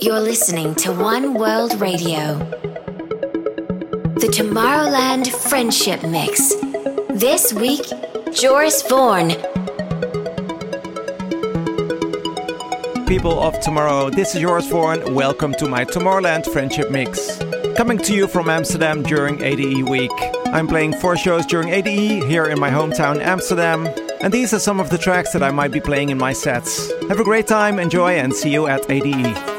You're listening to One World Radio. The Tomorrowland Friendship Mix. This week, Joris Voorn. People of tomorrow, this is Joris Voorn. Welcome to my Tomorrowland Friendship Mix. Coming to you from Amsterdam during ADE week. I'm playing four shows during ADE here in my hometown Amsterdam. And these are some of the tracks that I might be playing in my sets. Have a great time, enjoy, and see you at ADE.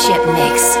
Friendship Mix.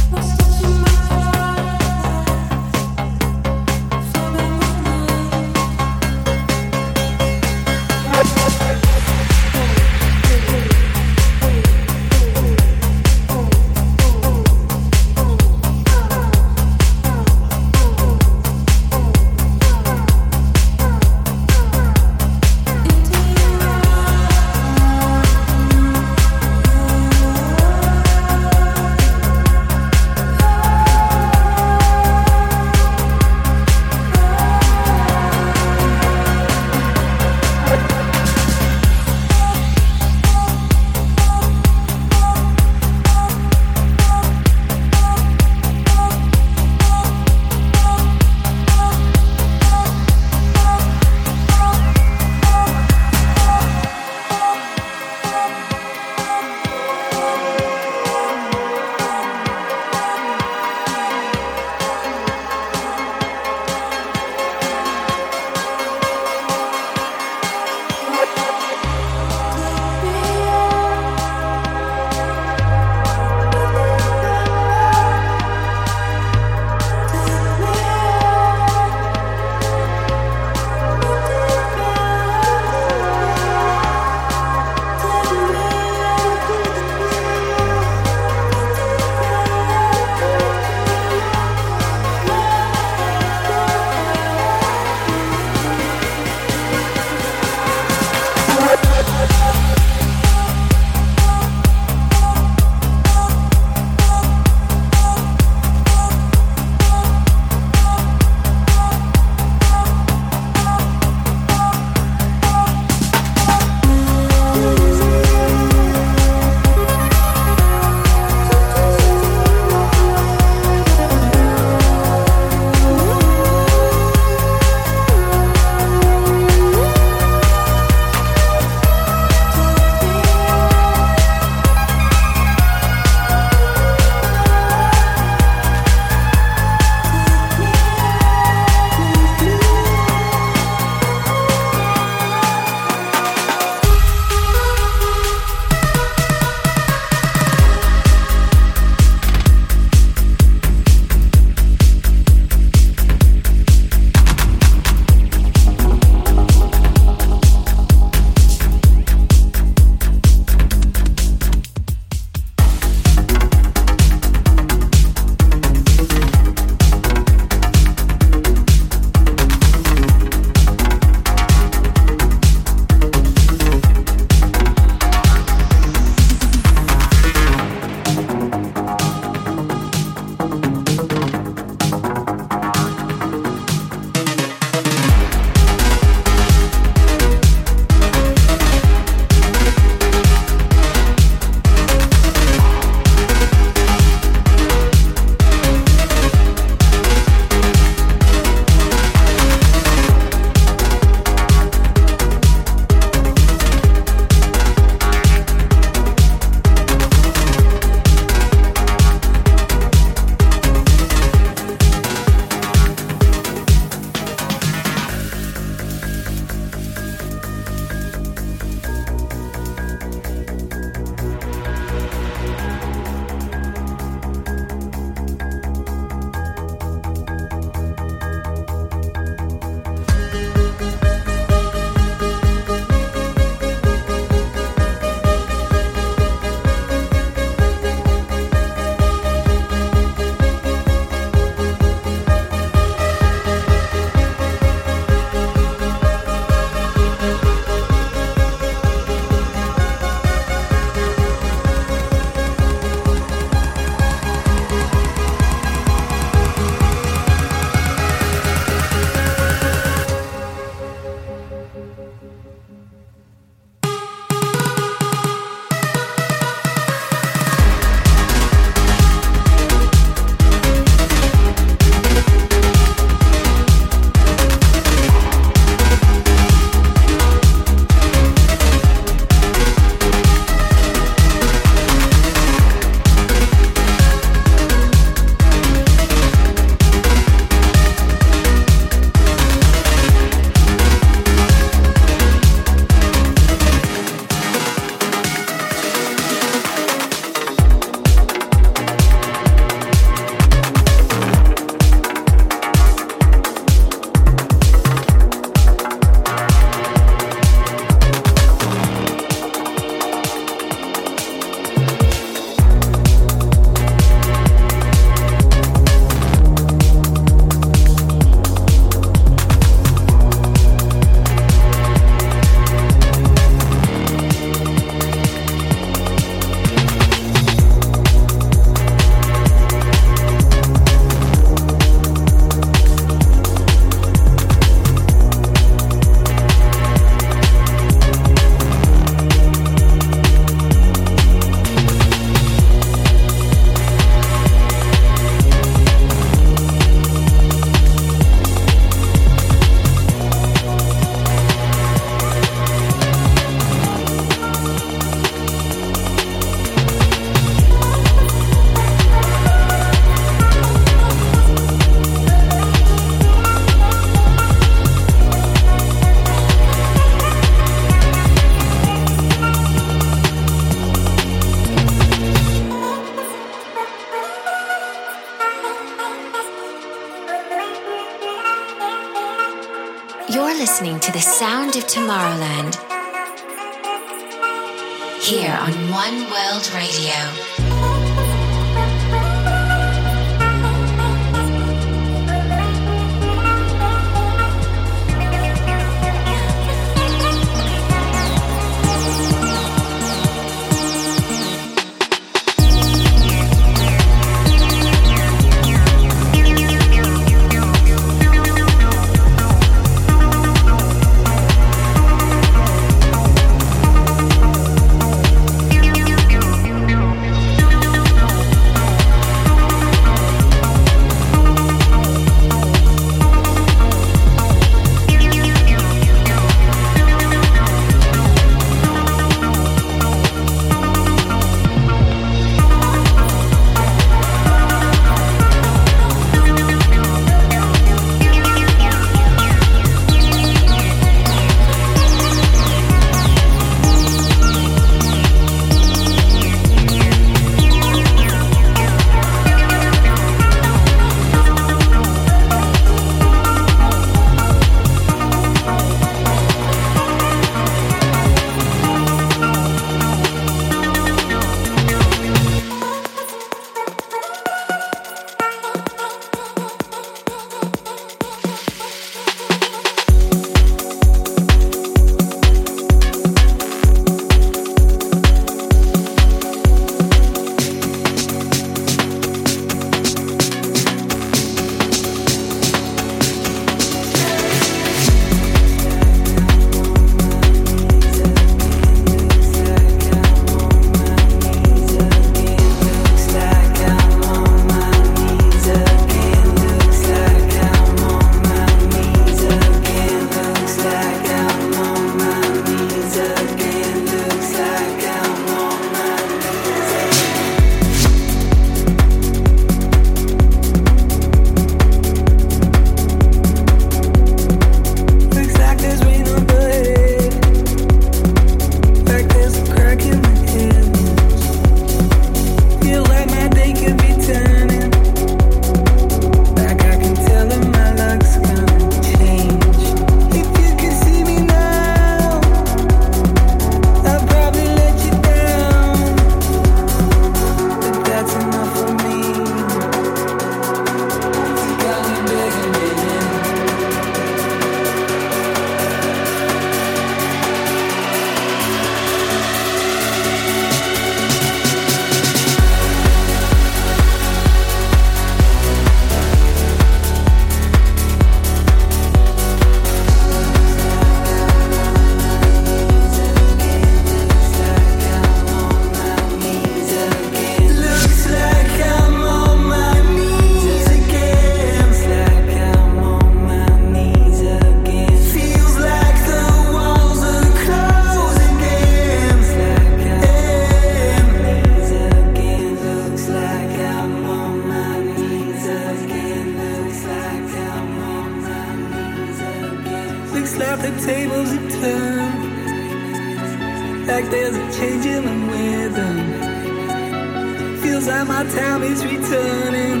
is returning.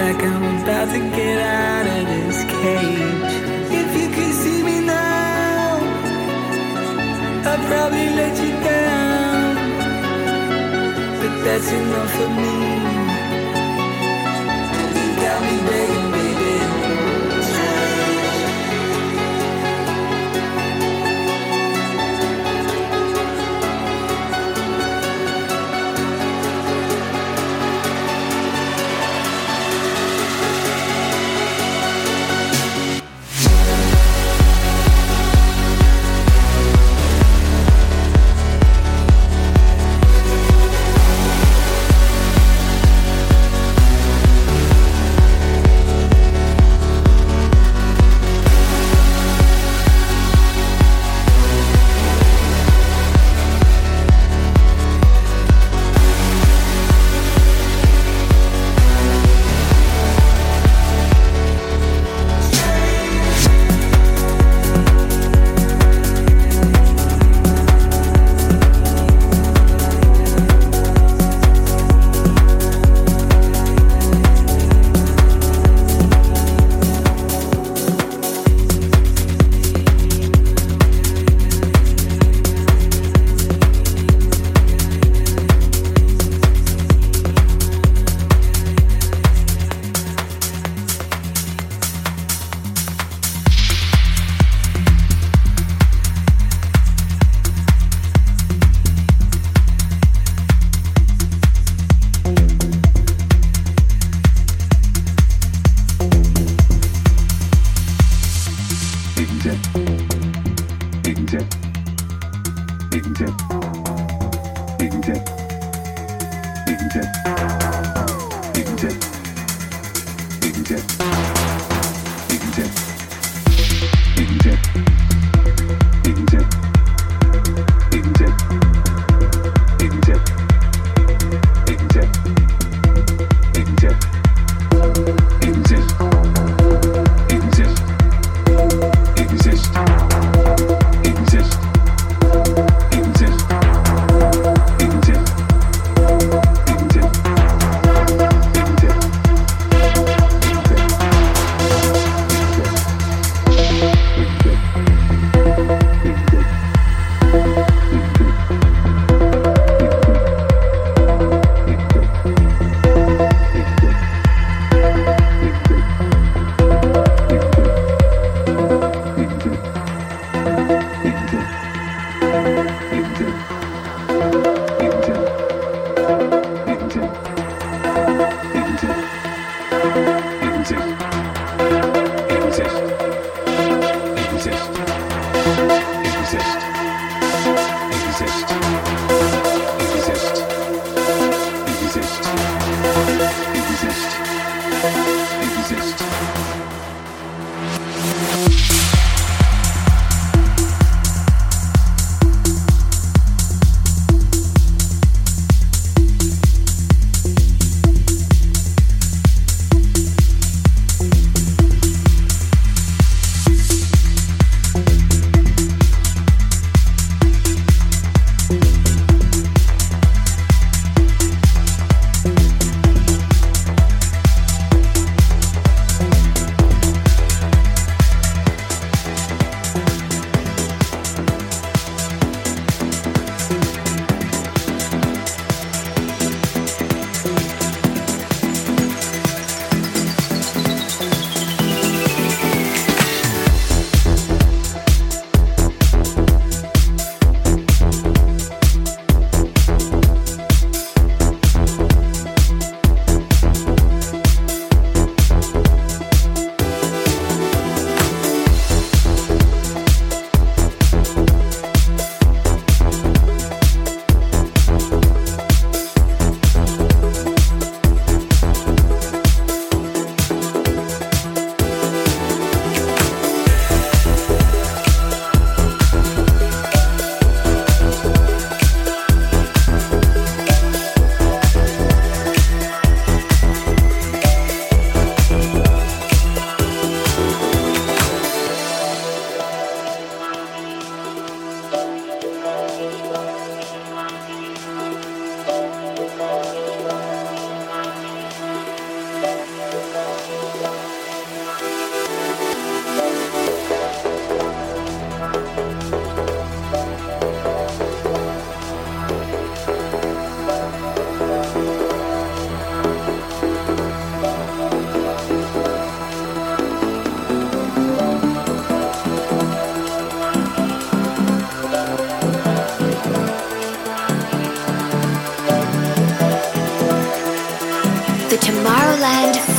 Like I'm about to get out of this cage. If you could see me now, I'd probably let you down. But that's enough for me.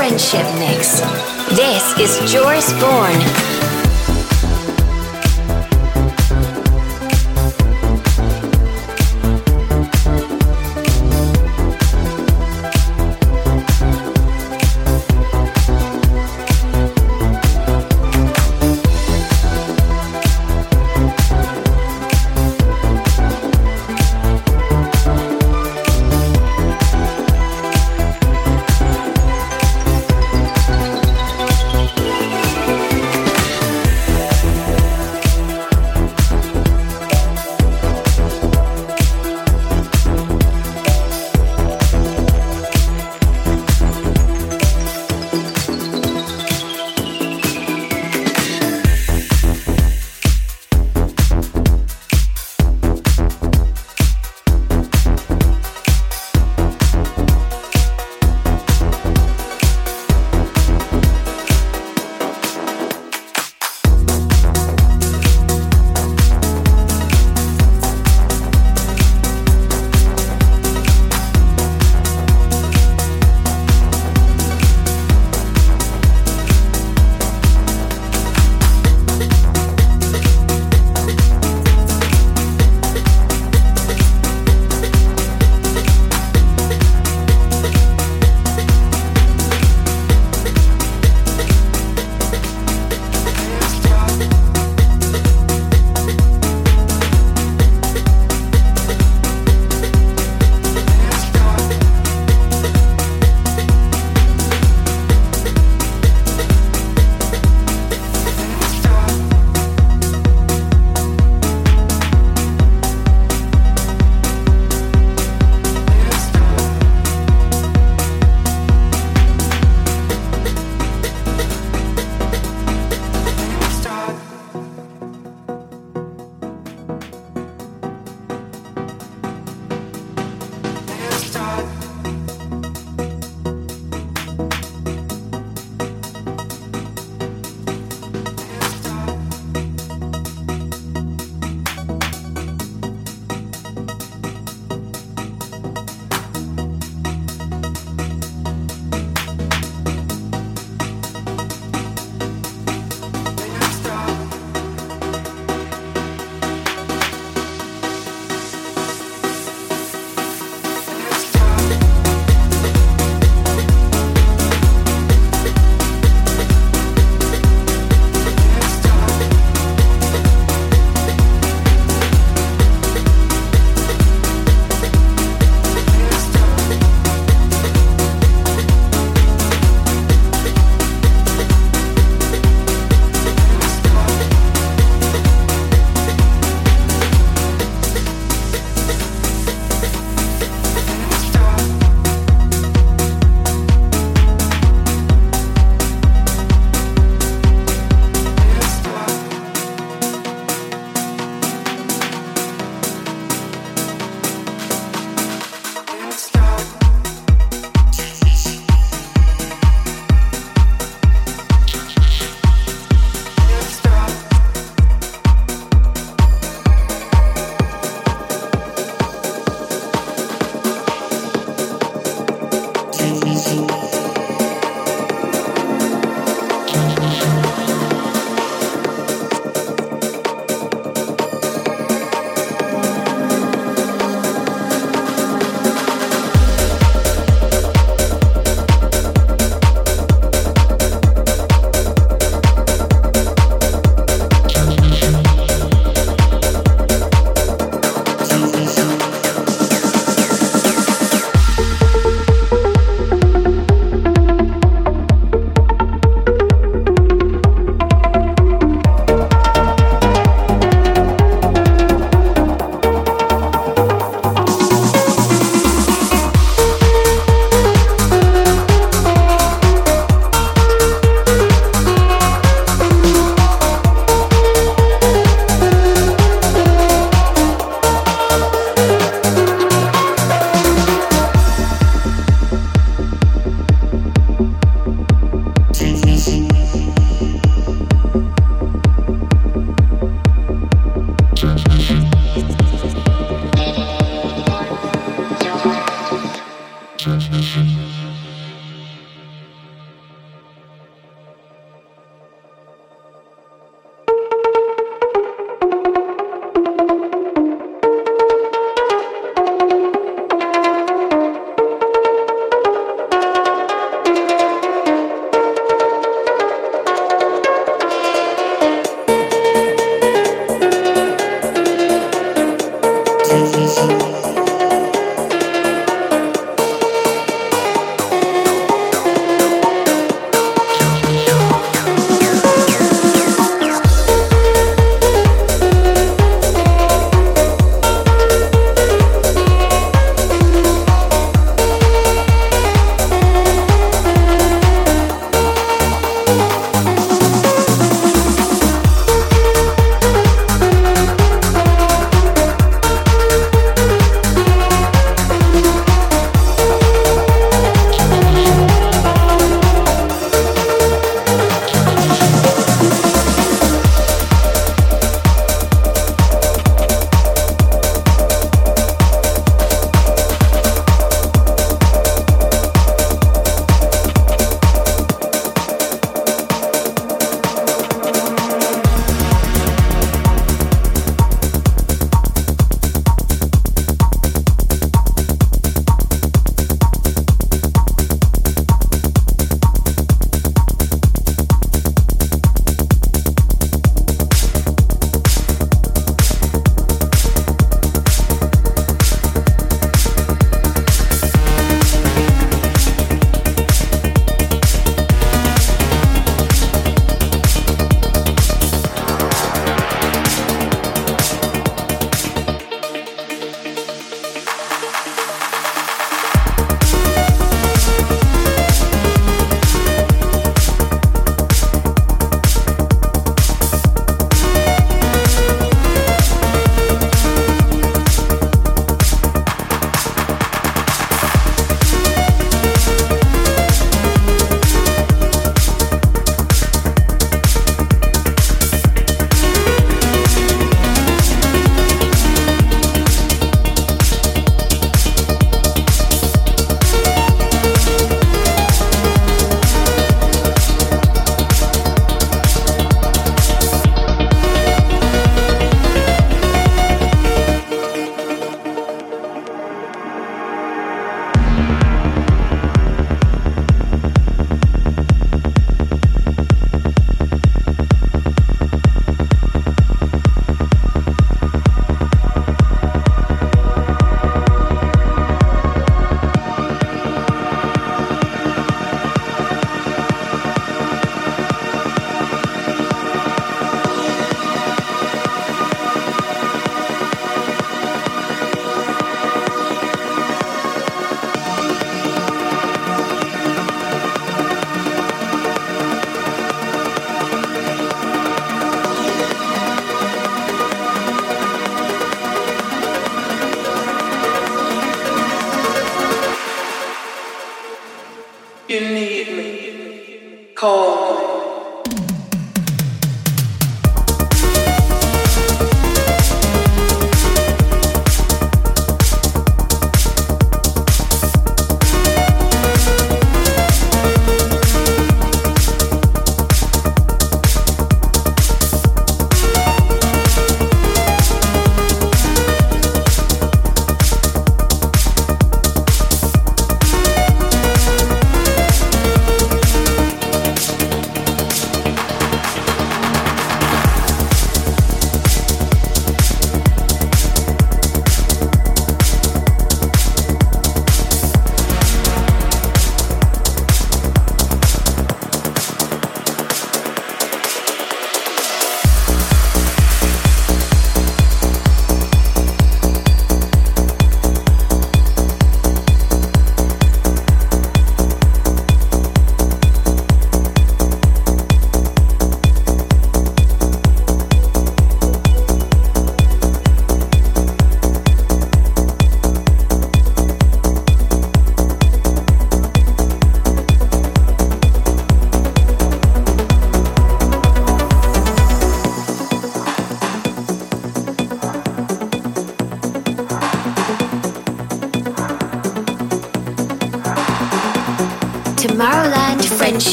Friendship Mix. This is Joris Voorn.